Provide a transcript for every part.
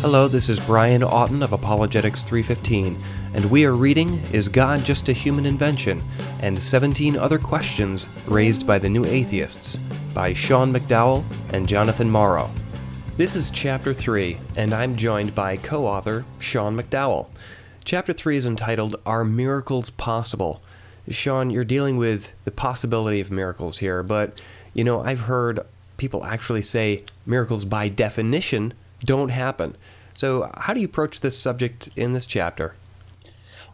Hello, this is Brian Auten of Apologetics 315, and we are reading Is God Just a Human Invention? and 17 Other Questions Raised by the New Atheists by Sean McDowell and Jonathan Morrow. This is Chapter 3, and I'm joined by co author Sean McDowell. Chapter 3 is entitled Are Miracles Possible? Sean, you're dealing with the possibility of miracles here, but you know, I've heard people actually say miracles by definition don't happen. So, how do you approach this subject in this chapter?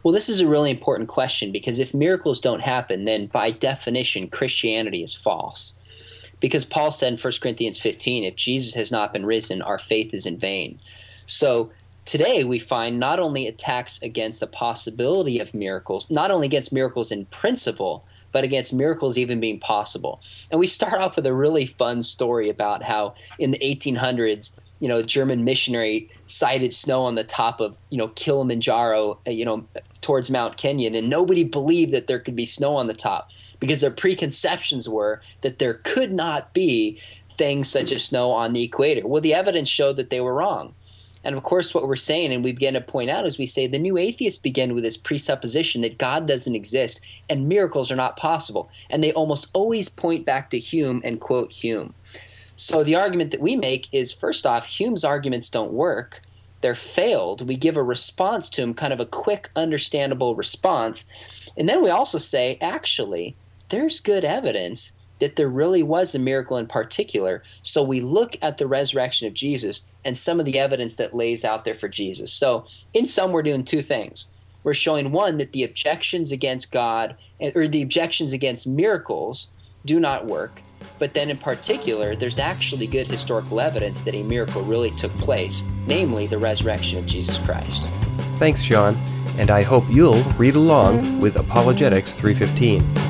Well, this is a really important question because if miracles don't happen, then by definition, Christianity is false. Because Paul said in 1 Corinthians 15, if Jesus has not been risen, our faith is in vain. So, today we find not only attacks against the possibility of miracles, not only against miracles in principle, but against miracles even being possible. And we start off with a really fun story about how in the 1800s, you know, a German missionary sighted snow on the top of, you know, Kilimanjaro, uh, you know, towards Mount Kenya, and nobody believed that there could be snow on the top because their preconceptions were that there could not be things such as snow on the equator. Well, the evidence showed that they were wrong. And of course, what we're saying, and we begin to point out, is we say the new atheists begin with this presupposition that God doesn't exist and miracles are not possible. And they almost always point back to Hume and quote Hume. So the argument that we make is first off, Hume's arguments don't work. They're failed. We give a response to him, kind of a quick, understandable response. And then we also say, actually, there's good evidence that there really was a miracle in particular. So we look at the resurrection of Jesus and some of the evidence that lays out there for Jesus. So, in sum, we're doing two things. We're showing one that the objections against God or the objections against miracles do not work. But then, in particular, there's actually good historical evidence that a miracle really took place, namely the resurrection of Jesus Christ. Thanks, Sean, and I hope you'll read along with Apologetics 315.